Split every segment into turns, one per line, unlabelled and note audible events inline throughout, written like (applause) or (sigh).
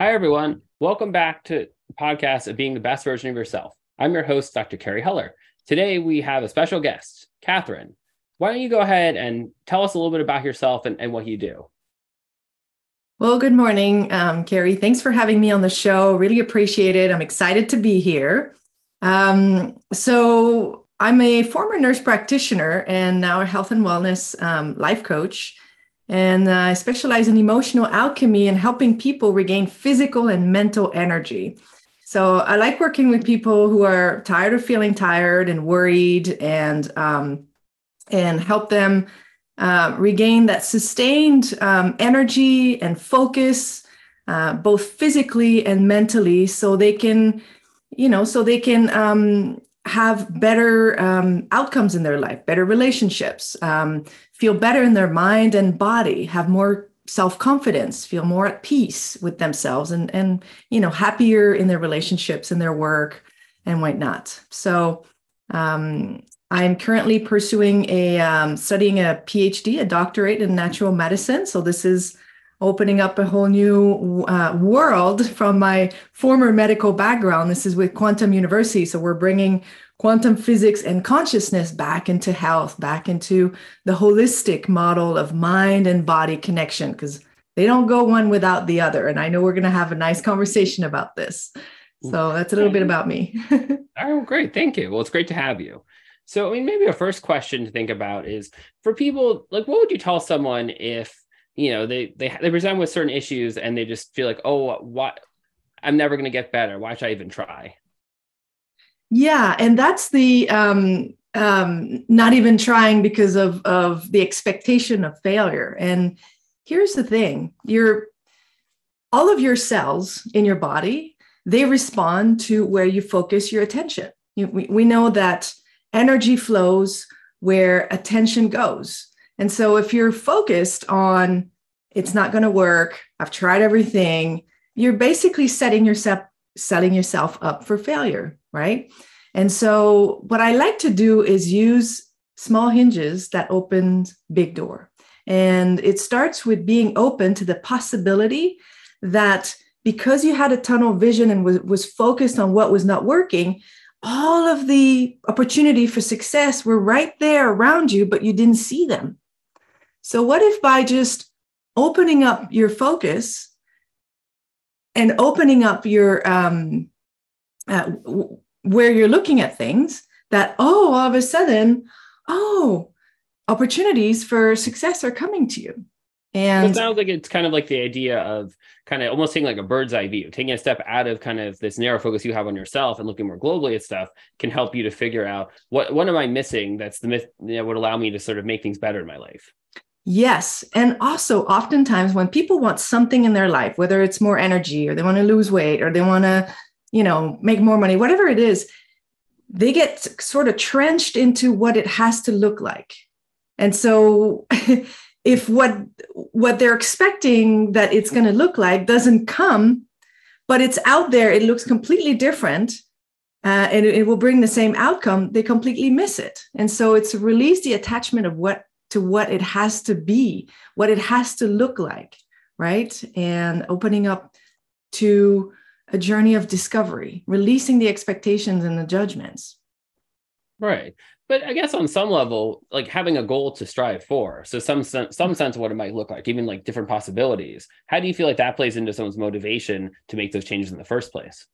Hi, everyone. Welcome back to the podcast of being the best version of yourself. I'm your host, Dr. Carrie Heller. Today, we have a special guest, Catherine. Why don't you go ahead and tell us a little bit about yourself and, and what you do?
Well, good morning, um, Carrie. Thanks for having me on the show. Really appreciate it. I'm excited to be here. Um, so, I'm a former nurse practitioner and now a health and wellness um, life coach. And uh, I specialize in emotional alchemy and helping people regain physical and mental energy. So I like working with people who are tired of feeling tired and worried, and um, and help them uh, regain that sustained um, energy and focus, uh, both physically and mentally, so they can, you know, so they can um, have better um, outcomes in their life, better relationships, um, feel better in their mind and body, have more self-confidence, feel more at peace with themselves and and you know happier in their relationships and their work and whatnot. So um, I'm currently pursuing a um, studying a PhD, a doctorate in natural medicine. So this is opening up a whole new uh, world from my former medical background. This is with Quantum University. So we're bringing quantum physics and consciousness back into health, back into the holistic model of mind and body connection, because they don't go one without the other. And I know we're going to have a nice conversation about this. So that's a little bit about me. (laughs)
oh, great. Thank you. Well, it's great to have you. So, I mean, maybe a first question to think about is for people, like, what would you tell someone if you know they they they present with certain issues and they just feel like oh what i'm never going to get better. Why should i even try?
Yeah and that's the um um not even trying because of of the expectation of failure. And here's the thing your all of your cells in your body they respond to where you focus your attention. You, we, we know that energy flows where attention goes and so if you're focused on it's not going to work, I've tried everything, you're basically setting yourself setting yourself up for failure, right? And so what I like to do is use small hinges that open big door. And it starts with being open to the possibility that because you had a tunnel vision and was, was focused on what was not working, all of the opportunity for success were right there around you, but you didn't see them. So, what if by just opening up your focus and opening up your um, uh, where you're looking at things, that oh, all of a sudden, oh, opportunities for success are coming to you.
And it sounds like it's kind of like the idea of kind of almost taking like a bird's eye view, taking a step out of kind of this narrow focus you have on yourself and looking more globally at stuff can help you to figure out what what am I missing that's the myth that would allow me to sort of make things better in my life.
Yes. And also, oftentimes, when people want something in their life, whether it's more energy or they want to lose weight or they want to, you know, make more money, whatever it is, they get sort of trenched into what it has to look like. And so, (laughs) if what what they're expecting that it's going to look like doesn't come, but it's out there, it looks completely different, uh, and it, it will bring the same outcome. They completely miss it, and so it's release the attachment of what to what it has to be, what it has to look like, right? And opening up to a journey of discovery, releasing the expectations and the judgments.
Right. But I guess on some level, like having a goal to strive for, so some sense, some sense of what it might look like, even like different possibilities. How do you feel like that plays into someone's motivation to make those changes in the first place?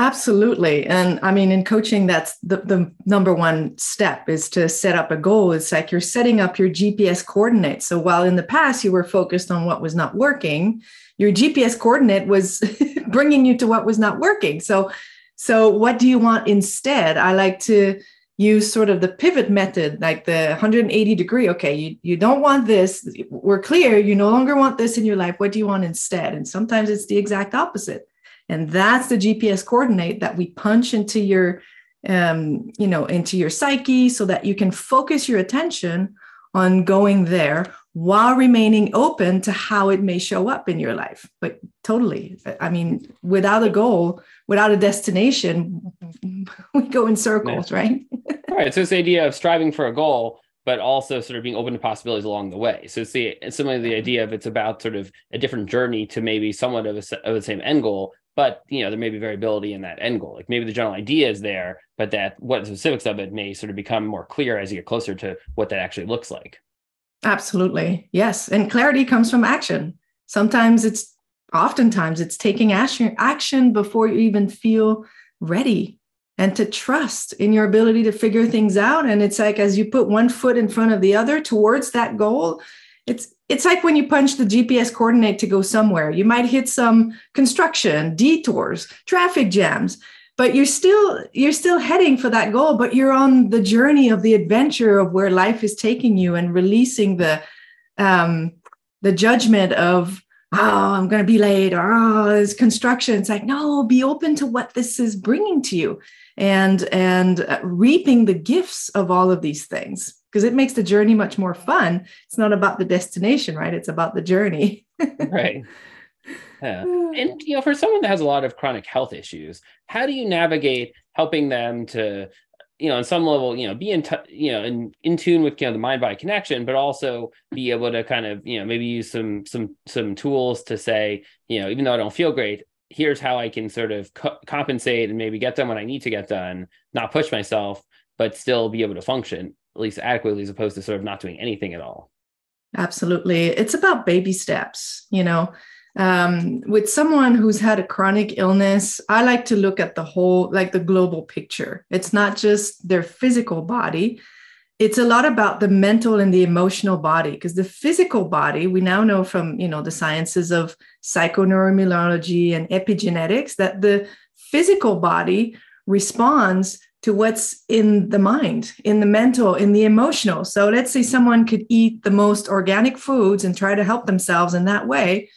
Absolutely. And I mean, in coaching, that's the, the number one step is to set up a goal. It's like you're setting up your GPS coordinates. So while in the past you were focused on what was not working, your GPS coordinate was (laughs) bringing you to what was not working. So, so what do you want instead? I like to use sort of the pivot method, like the 180 degree. Okay, you, you don't want this. We're clear. You no longer want this in your life. What do you want instead? And sometimes it's the exact opposite and that's the gps coordinate that we punch into your um, you know into your psyche so that you can focus your attention on going there while remaining open to how it may show up in your life. But totally i mean without a goal without a destination (laughs) we go in circles right? (laughs)
Right so this idea of striving for a goal but also sort of being open to possibilities along the way. So it's the it's similarly the idea of it's about sort of a different journey to maybe somewhat of, a, of the same end goal, but you know there may be variability in that end goal. Like maybe the general idea is there, but that what the specifics of it may sort of become more clear as you get closer to what that actually looks like.
Absolutely, yes, and clarity comes from action. Sometimes it's oftentimes it's taking action action before you even feel ready and to trust in your ability to figure things out and it's like as you put one foot in front of the other towards that goal it's it's like when you punch the GPS coordinate to go somewhere you might hit some construction detours traffic jams but you're still you're still heading for that goal but you're on the journey of the adventure of where life is taking you and releasing the um the judgment of oh, I'm going to be late or oh, it's construction. It's like, no, be open to what this is bringing to you and, and uh, reaping the gifts of all of these things because it makes the journey much more fun. It's not about the destination, right? It's about the journey. (laughs)
right. Yeah. (sighs) And you know, for someone that has a lot of chronic health issues, how do you navigate helping them to you know, on some level, you know, be in, t- you know, in, in tune with, you know, the mind body connection, but also be able to kind of, you know, maybe use some, some, some tools to say, you know, even though I don't feel great, here's how I can sort of co- compensate and maybe get done what I need to get done, not push myself, but still be able to function at least adequately as opposed to sort of not doing anything at all.
Absolutely. It's about baby steps, you know, um, with someone who's had a chronic illness, I like to look at the whole, like the global picture. It's not just their physical body, it's a lot about the mental and the emotional body because the physical body we now know from you know the sciences of psychoneuroimmunology and epigenetics that the physical body responds to what's in the mind in the mental in the emotional. So let's say someone could eat the most organic foods and try to help themselves in that way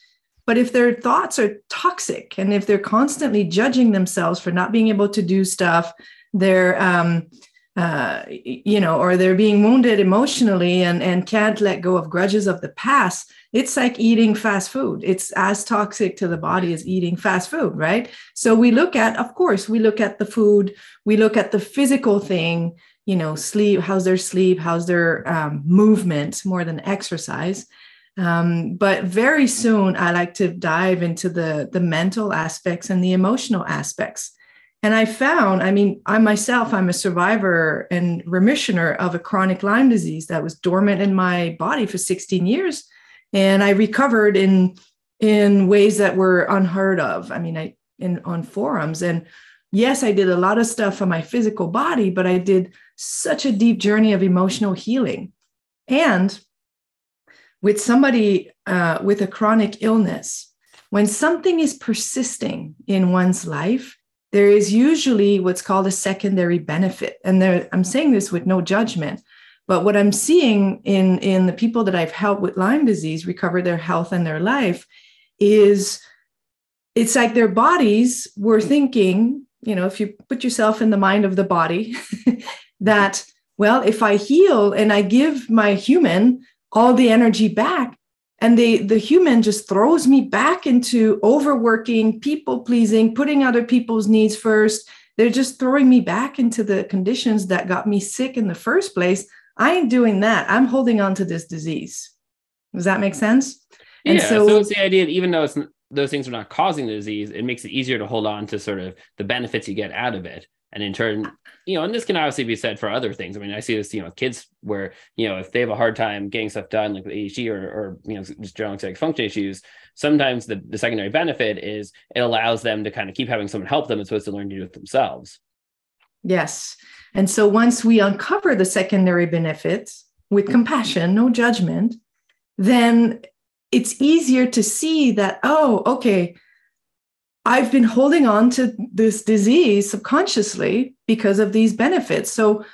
but if their thoughts are toxic and if they're constantly judging themselves for not being able to do stuff, they're, um, uh, you know, or they're being wounded emotionally and, and can't let go of grudges of the past, it's like eating fast food. It's as toxic to the body as eating fast food, right? So we look at, of course, we look at the food, we look at the physical thing, you know, sleep, how's their sleep, how's their um, movement more than exercise. Um, but very soon, I like to dive into the, the mental aspects and the emotional aspects. And I found, I mean, I myself, I'm a survivor and remissioner of a chronic Lyme disease that was dormant in my body for 16 years. And I recovered in in ways that were unheard of. I mean, I in on forums. And yes, I did a lot of stuff for my physical body, but I did such a deep journey of emotional healing. And with somebody uh, with a chronic illness, when something is persisting in one's life, there is usually what's called a secondary benefit. And there, I'm saying this with no judgment, but what I'm seeing in, in the people that I've helped with Lyme disease recover their health and their life is it's like their bodies were thinking, you know, if you put yourself in the mind of the body, (laughs) that, well, if I heal and I give my human all the energy back and the the human just throws me back into overworking people pleasing putting other people's needs first. They're just throwing me back into the conditions that got me sick in the first place. I ain't doing that. I'm holding on to this disease. Does that make sense?
And yeah so, so it's the idea that even though it's those things are not causing the disease it makes it easier to hold on to sort of the benefits you get out of it and in turn you know and this can obviously be said for other things. I mean i see this you know kids where you know if they have a hard time getting stuff done like with ADHD or, or you know just general executive function issues sometimes the, the secondary benefit is it allows them to kind of keep having someone help them as opposed to learn to do it themselves.
Yes. And so once we uncover the secondary benefits with mm-hmm. compassion no judgment then it's easier to see that oh okay I've been holding on to this disease subconsciously because of these benefits. So,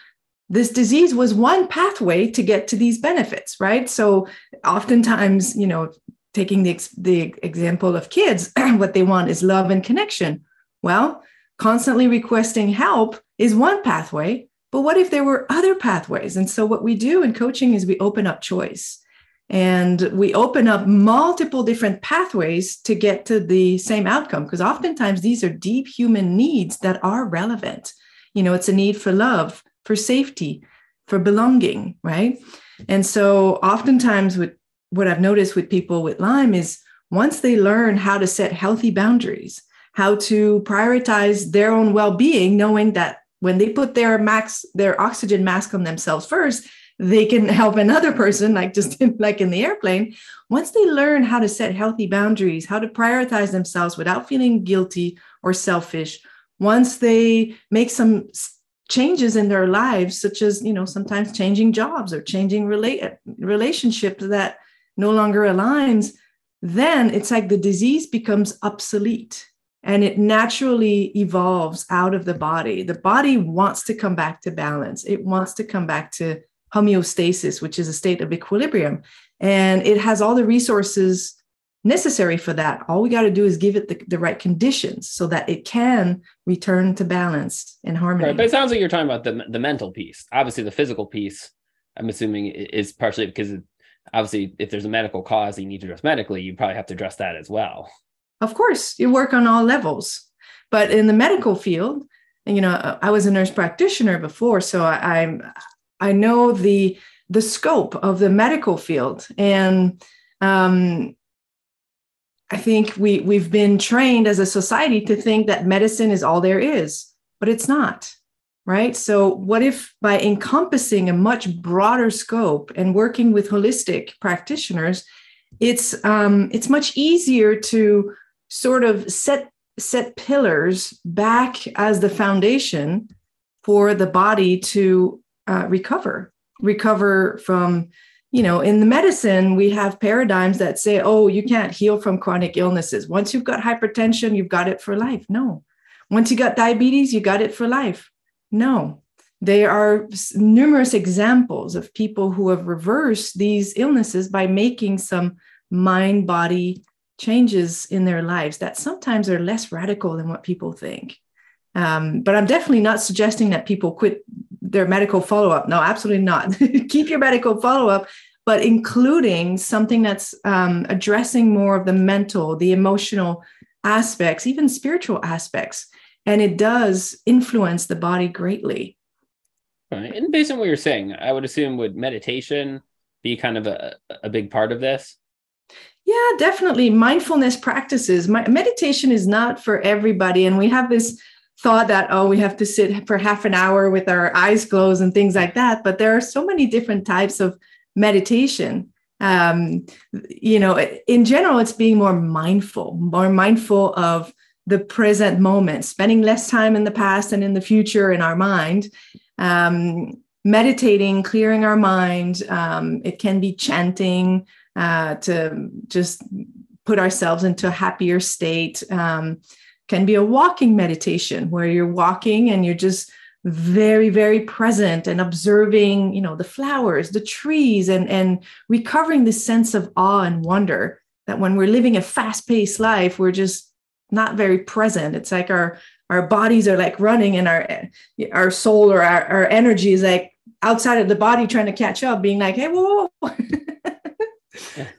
this disease was one pathway to get to these benefits, right? So, oftentimes, you know, taking the, the example of kids, (clears throat) what they want is love and connection. Well, constantly requesting help is one pathway, but what if there were other pathways? And so, what we do in coaching is we open up choice and we open up multiple different pathways to get to the same outcome because oftentimes these are deep human needs that are relevant you know it's a need for love for safety for belonging, right? And so oftentimes with what I've noticed with people with Lyme is once they learn how to set healthy boundaries, how to prioritize their own well-being, knowing that when they put their max their oxygen mask on themselves first, they can help another person, like just in, (laughs) like in the airplane. Once they learn how to set healthy boundaries, how to prioritize themselves without feeling guilty or selfish, once they make some changes in their lives, such as you know sometimes changing jobs or changing relate relationships that no longer aligns, then it's like the disease becomes obsolete and it naturally evolves out of the body. The body wants to come back to balance. It wants to come back to homeostasis, which is a state of equilibrium. And it has all the resources necessary for that. All we got to do is give it the, the, right conditions so that it can return to balance and harmony.
Right, but it sounds like you're talking about the, the mental piece. Obviously, the physical piece, I'm assuming, is partially because obviously, if there's a medical cause you need to address medically, you probably have to address that as well.
Of course, you work on all levels. But in the medical field, you know, I was a nurse practitioner before, so I, I'm I know the the scope of the medical field, and um, I think we we've been trained as a society to think that medicine is all there is, but it's not. Right. So, what if by encompassing a much broader scope and working with holistic practitioners, it's um, it's much easier to sort of set set pillars back as the foundation for the body to uh, recover recover from you know in the medicine we have paradigms that say oh you can't heal from chronic illnesses. Once you've got hypertension you've got it for life. No. Once you got diabetes you got it for life. No. There are numerous examples of people who have reversed these illnesses by making some mind body changes in their lives that sometimes are less radical than what people think. Um, but I'm definitely not suggesting that people quit their medical follow up. No, absolutely not. (laughs) Keep your medical follow up, but including something that's um, addressing more of the mental, the emotional aspects, even spiritual aspects. And it does influence the body greatly.
Right. And based on what you're saying, I would assume would meditation be kind of a, a big part of this?
Yeah, definitely. Mindfulness practices. My, meditation is not for everybody. And we have this thought that oh we have to sit for half an hour with our eyes closed and things like that but there are so many different types of meditation. Um, you know in general it's being more mindful more mindful of the present moment spending less time in the past and in the future in our mind um, meditating clearing our mind. Um, it can be chanting uh, to just put ourselves into a happier state. Um, can be a walking meditation where you're walking and you're just very very present and observing you know the flowers the trees and and recovering this sense of awe and wonder that when we're living a fast-paced life we're just not very present. It's like our our bodies are like running and our our soul or our, our energy is like outside of the body trying to catch up being like hey whoa,
whoa. (laughs)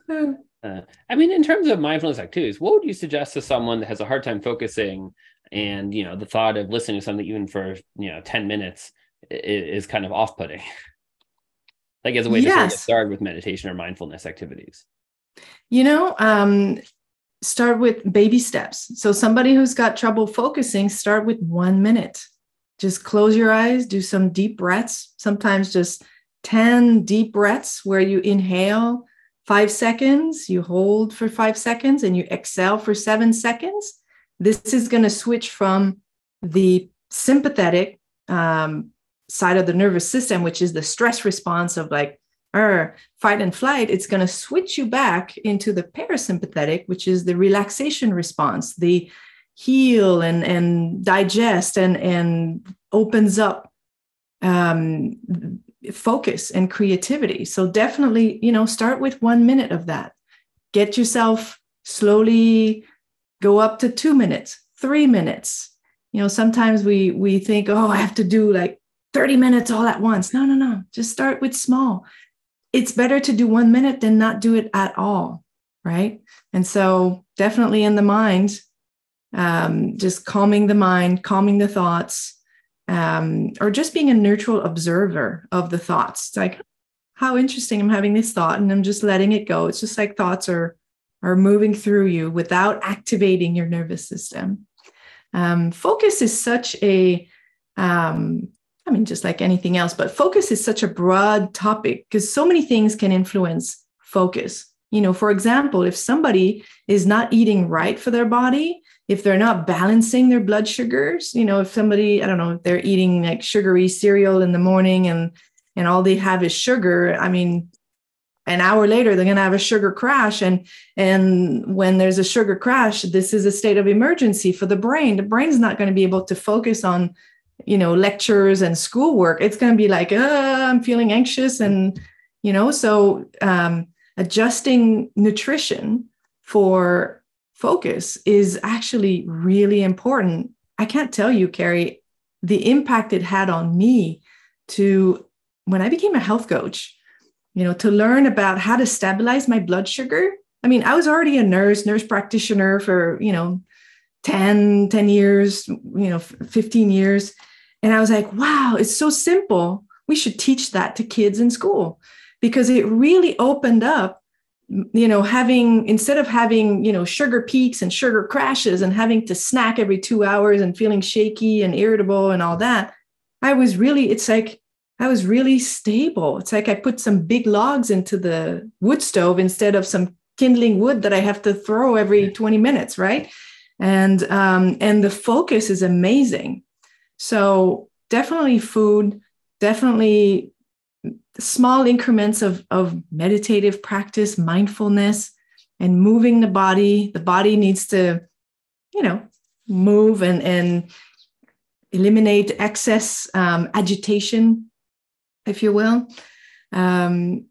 Hmm. Uh, I mean, in terms of mindfulness activities, what would you suggest to someone that has a hard time focusing, and you know, the thought of listening to something even for you know ten minutes is, is kind of off-putting? (laughs) like as a way yes. to sort of get started with meditation or mindfulness activities.
You know, um, start with baby steps. So somebody who's got trouble focusing, start with one minute. Just close your eyes, do some deep breaths. Sometimes just ten deep breaths where you inhale five seconds, you hold for five seconds, and you exhale for seven seconds. This is going to switch from the sympathetic um, side of the nervous system, which is the stress response of like, er, fight and flight, it's going to switch you back into the parasympathetic, which is the relaxation response, the heal and, and digest and, and opens up um, focus and creativity. So definitely, you know, start with one minute of that. Get yourself slowly go up to two minutes, three minutes. You know, sometimes we we think, oh, I have to do like 30 minutes all at once. No, no, no. Just start with small. It's better to do one minute than not do it at all. Right. And so definitely in the mind, um, just calming the mind, calming the thoughts, um, or just being a neutral observer of the thoughts. It's like, how interesting! I'm having this thought, and I'm just letting it go. It's just like thoughts are are moving through you without activating your nervous system. Um, focus is such a um, I mean, just like anything else, but focus is such a broad topic because so many things can influence focus. You know, for example, if somebody is not eating right for their body, if they're not balancing their blood sugars, you know, if somebody, I don't know, if they're eating like sugary cereal in the morning and and all they have is sugar, I mean, an hour later they're going to have a sugar crash. And and when there's a sugar crash this is a state of emergency for the brain. The brain's not going to be able to focus on you know lectures and schoolwork. It's going to be like uh, i'm feeling anxious and you know so um, adjusting nutrition for focus is actually really important. I can't tell you carrie the impact it had on me to when i became a health coach you know to learn about how to stabilize my blood sugar. I mean i was already a nurse nurse practitioner for you know 10 10 years you know 15 years. And I was like, wow, it's so simple. We should teach that to kids in school because it really opened up, you know, having instead of having, you know, sugar peaks and sugar crashes and having to snack every two hours and feeling shaky and irritable and all that. I was really, it's like, I was really stable. It's like I put some big logs into the wood stove instead of some kindling wood that I have to throw every 20 minutes, right? And um, and the focus is amazing. So definitely food, definitely small increments of, of meditative practice, mindfulness, and moving the body. The body needs to, you know, move and, and eliminate excess um, agitation, if you will. Um,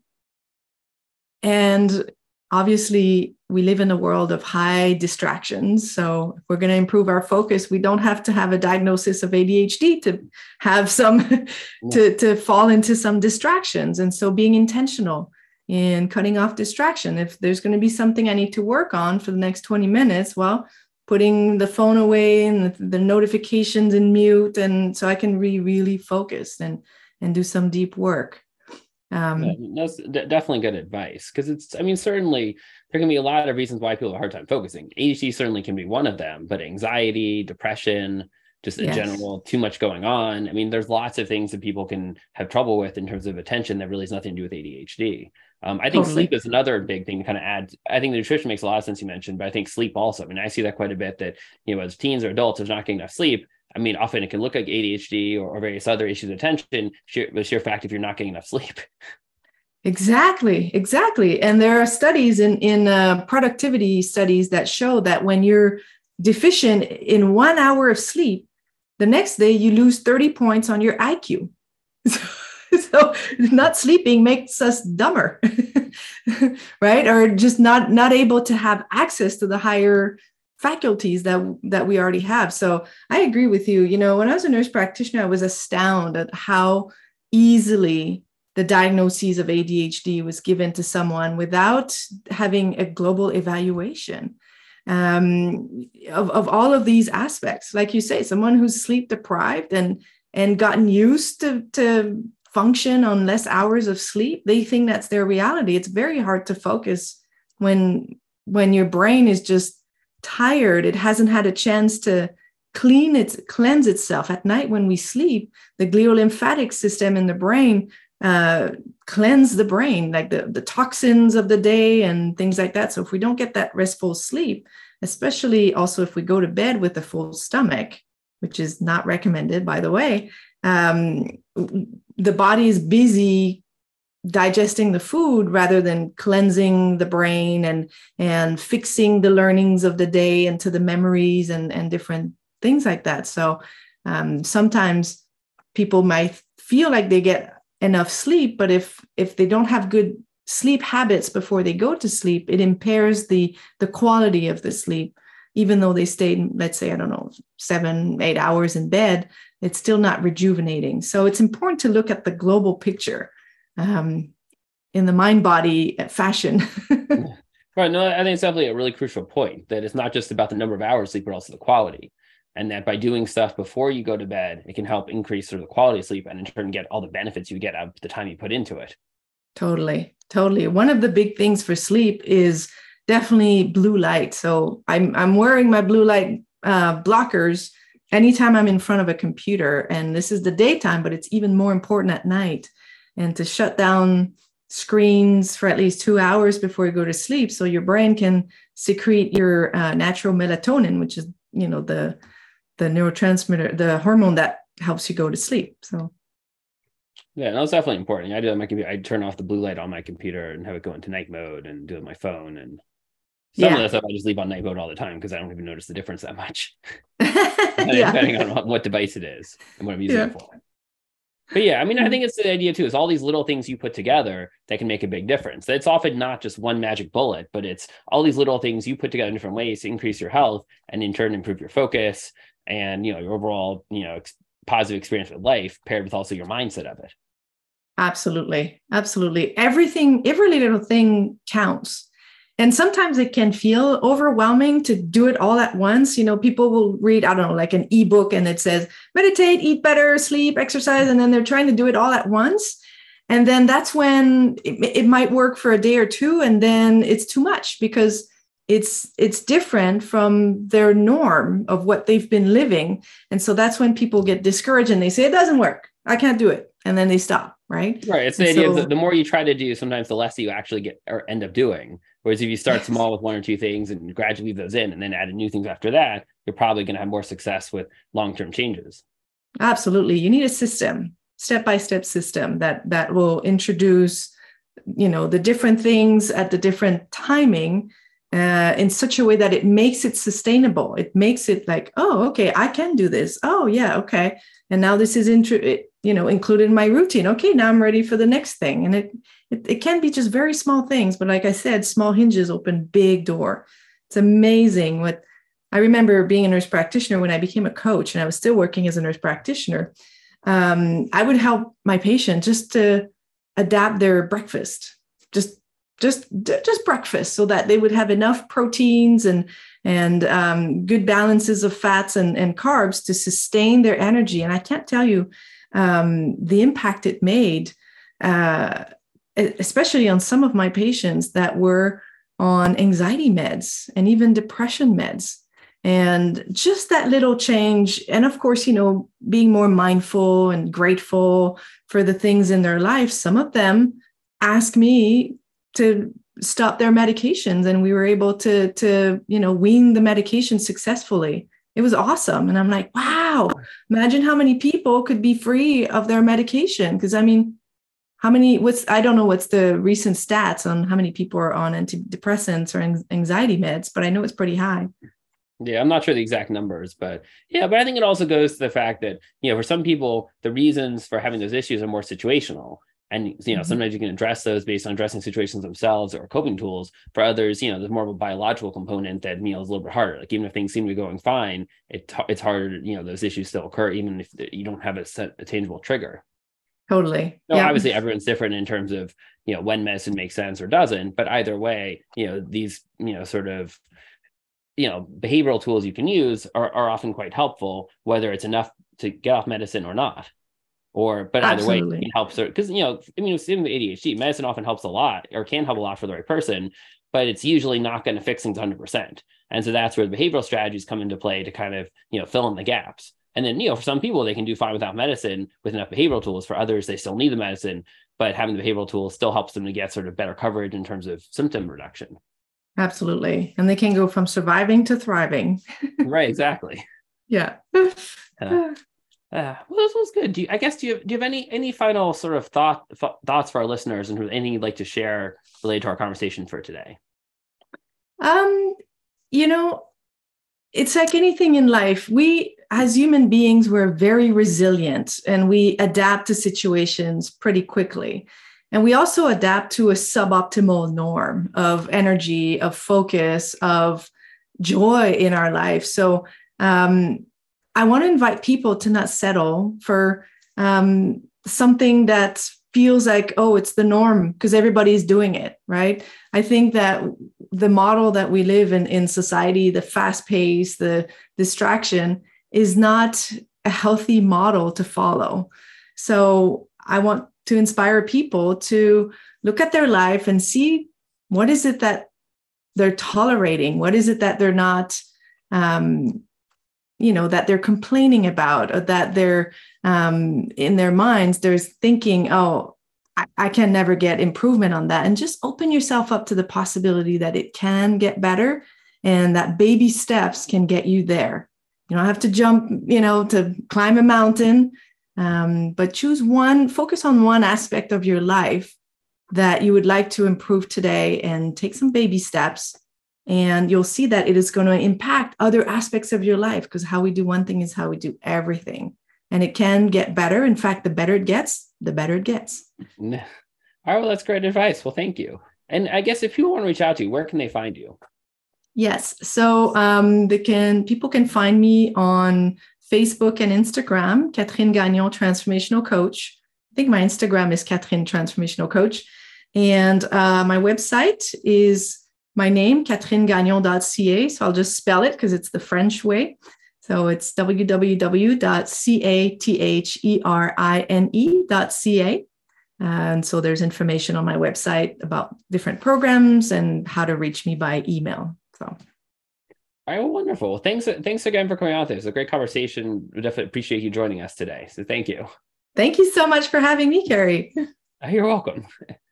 and obviously, we live in a world of high distractions. So if we're going to improve our focus, we don't have to have a diagnosis of ADHD to have some (laughs) to, to fall into some distractions. And so being intentional in cutting off distraction. If there's going to be something I need to work on for the next 20 minutes, well, putting the phone away and the, the notifications in mute and so I can be really focused and and do some deep work.
Um, yeah, that's definitely good advice because it's, I mean, certainly there can be a lot of reasons why people have a hard time focusing. ADHD certainly can be one of them, but anxiety, depression, just in yes. general, too much going on. I mean, there's lots of things that people can have trouble with in terms of attention that really has nothing to do with ADHD. Um, I think totally. sleep is another big thing to kind of add. I think the nutrition makes a lot of sense you mentioned, but I think sleep also. I mean, I see that quite a bit that, you know, as teens or adults, if not getting enough sleep, I mean, often it can look like ADHD or, or various other issues of attention, sheer, the sheer fact if you're not getting enough sleep. (laughs)
Exactly, exactly. And there are studies in in uh, productivity studies that show that when you're deficient in one hour of sleep, the next day you lose 30 points on your IQ. (laughs) so not sleeping makes us dumber (laughs) right or just not not able to have access to the higher faculties that that we already have. So i agree with you. You know when i was a nurse practitioner i was astounded at how easily the diagnosis of adhd was given to someone without having a global evaluation um, of, of all of these aspects. Like you say someone who's sleep deprived and and gotten used to to function on less hours of sleep they think that's their reality. It's very hard to focus when when your brain is just tired it hasn't had a chance to clean its cleanse itself. At night when we sleep the gliolymphatic system in the brain uh, cleanse the brain like the, the toxins of the day and things like that. So if we don't get that restful sleep especially also if we go to bed with a full stomach which is not recommended by the way um, the body is busy digesting the food rather than cleansing the brain and and fixing the learnings of the day into the memories and and different things like that. So um, sometimes people might feel like they get enough sleep but if if they don't have good sleep habits before they go to sleep it impairs the the quality of the sleep. Even though they stayed let's say i don't know seven eight hours in bed it's still not rejuvenating. So it's important to look at the global picture um, in the mind body fashion. (laughs)
right. No, I think it's definitely a really crucial point that it's not just about the number of hours sleep, but also the quality. and that by doing stuff before you go to bed, it can help increase sort of the quality of sleep and in turn get all the benefits you get out of the time you put into it.
Totally. Totally. One of the big things for sleep is definitely blue light. So I'm I'm wearing my blue light uh, blockers anytime I'm in front of a computer. And this is the daytime, but it's even more important at night. And to shut down screens for at least two hours before you go to sleep so your brain can secrete your uh, natural melatonin which is you know the the neurotransmitter, the hormone that helps you go to sleep. So
yeah, that's definitely important. I do on my computer. I turn off the blue light on my computer and have it go into night mode and do it on my phone. And some yeah. of the stuff I just leave on night mode all the time because I don't even notice the difference that much. (laughs) (laughs) yeah. Depending on what device it is and what I'm using yeah. it for. But yeah, I mean, I mm-hmm. think it's the idea too, is all these little things you put together that can make a big difference. It's often not just one magic bullet, but it's all these little things you put together in different ways to increase your health and in turn improve your focus and you know your overall you know ex- positive experience with life paired with also your mindset of it.
Absolutely. Absolutely. Everything every little thing counts and sometimes it can feel overwhelming to do it all at once. You know people will read i don't know like an ebook and it says meditate eat better sleep exercise and then they're trying to do it all at once. And then that's when it, it might work for a day or two and then it's too much because it's it's different from their norm of what they've been living. And so that's when people get discouraged and they say it doesn't work. I can't do it. And then they stop right?
Right. It's the and idea so, the more you try to do sometimes the less you actually get or end up doing whereas if you start (laughs) small with one or two things and gradually those in and then add new things after that you're probably going to have more success with long-term changes
absolutely you need a system step-by-step system that that will introduce you know the different things at the different timing uh, in such a way that it makes it sustainable. It makes it like, oh, okay, I can do this. Oh, yeah, okay. And now this is intro, you know, included in my routine. Okay, now I'm ready for the next thing. And it, it it can be just very small things, but like I said, small hinges open big door. It's amazing what I remember being a nurse practitioner when I became a coach and I was still working as a nurse practitioner. Um, I would help my patient just to adapt their breakfast, just just just breakfast so that they would have enough proteins and and um, good balances of fats and, and carbs to sustain their energy and i can't tell you um, the impact it made uh, especially on some of my patients that were on anxiety meds and even depression meds. And just that little change and of course you know being more mindful and grateful for the things in their life some of them ask me to stop their medications and we were able to to you know wean the medication successfully. It was awesome. And i'm like wow imagine how many people could be free of their medication. Because i mean how many what's i don't know what's the recent stats on how many people are on antidepressants or anxiety meds but i know it's pretty high.
Yeah, I'm not sure the exact numbers, but yeah, but I think it also goes to the fact that, you know, for some people, the reasons for having those issues are more situational. And you know mm-hmm. sometimes you can address those based on addressing situations themselves or coping tools. For others you know there's more of a biological component that you know is a little bit harder. Like even if things seem to be going fine it, it's harder you know those issues still occur even if you don't have a set a tangible trigger
totally
no yeah. obviously everyone's different in terms of you know when medicine makes sense or doesn't but either way you know these you know sort of you know behavioral tools you can use are, are often quite helpful whether it's enough to get off medicine or not or but either Absolutely. way it helps her because you know i mean with adhd medicine often helps a lot or can help a lot for the right person but it's usually not going to fix things 100% and so that's where the behavioral strategies come into play to kind of you know fill in the gaps and then you know for some people they can do fine without medicine with enough behavioral tools for others they still need the medicine but having the behavioral tools still helps them to get sort of better coverage in terms of symptom reduction
absolutely and they can go from surviving to thriving (laughs)
right exactly
yeah (sighs)
uh, uh, well, this was good. Do you, I guess do you do you have any any final sort of thought thoughts for our listeners and anything you'd like to share related to our conversation for today?
Um, you know, it's like anything in life. We as human beings, we're very resilient and we adapt to situations pretty quickly. And we also adapt to a suboptimal norm of energy, of focus, of joy in our life. So um, I want to invite people to not settle for um, something that feels like, oh, it's the norm because everybody's doing it, right? I think that the model that we live in in society, the fast pace, the distraction, is not a healthy model to follow. So I want to inspire people to look at their life and see what is it that they're tolerating? What is it that they're not, um, you know, that they're complaining about or that they're um, in their minds, there's thinking, oh, I can never get improvement on that. And just open yourself up to the possibility that it can get better and that baby steps can get you there. You don't have to jump, you know, to climb a mountain, um, but choose one, focus on one aspect of your life that you would like to improve today and take some baby steps. And you'll see that it is going to impact other aspects of your life because how we do one thing is how we do everything. And it can get better. In fact, the better it gets, the better it gets.
All right. Well, that's great advice. Well, thank you. And I guess if people want to reach out to you, where can they find you?
Yes. So um, they can people can find me on Facebook and Instagram, Catherine Gagnon Transformational Coach. I think my Instagram is Catherine Transformational Coach. And uh, my website is my name, catherinegagnon.ca. So I'll just spell it because it's the French way. So it's www.catherine.ca. And so there's information on my website about different programs and how to reach me by email. So. All
right, well, wonderful. Thanks, thanks again for coming out. There, it's a great conversation. We definitely appreciate you joining us today. So thank you.
Thank you so much for having me, Carrie.
Uh, you're welcome. (laughs)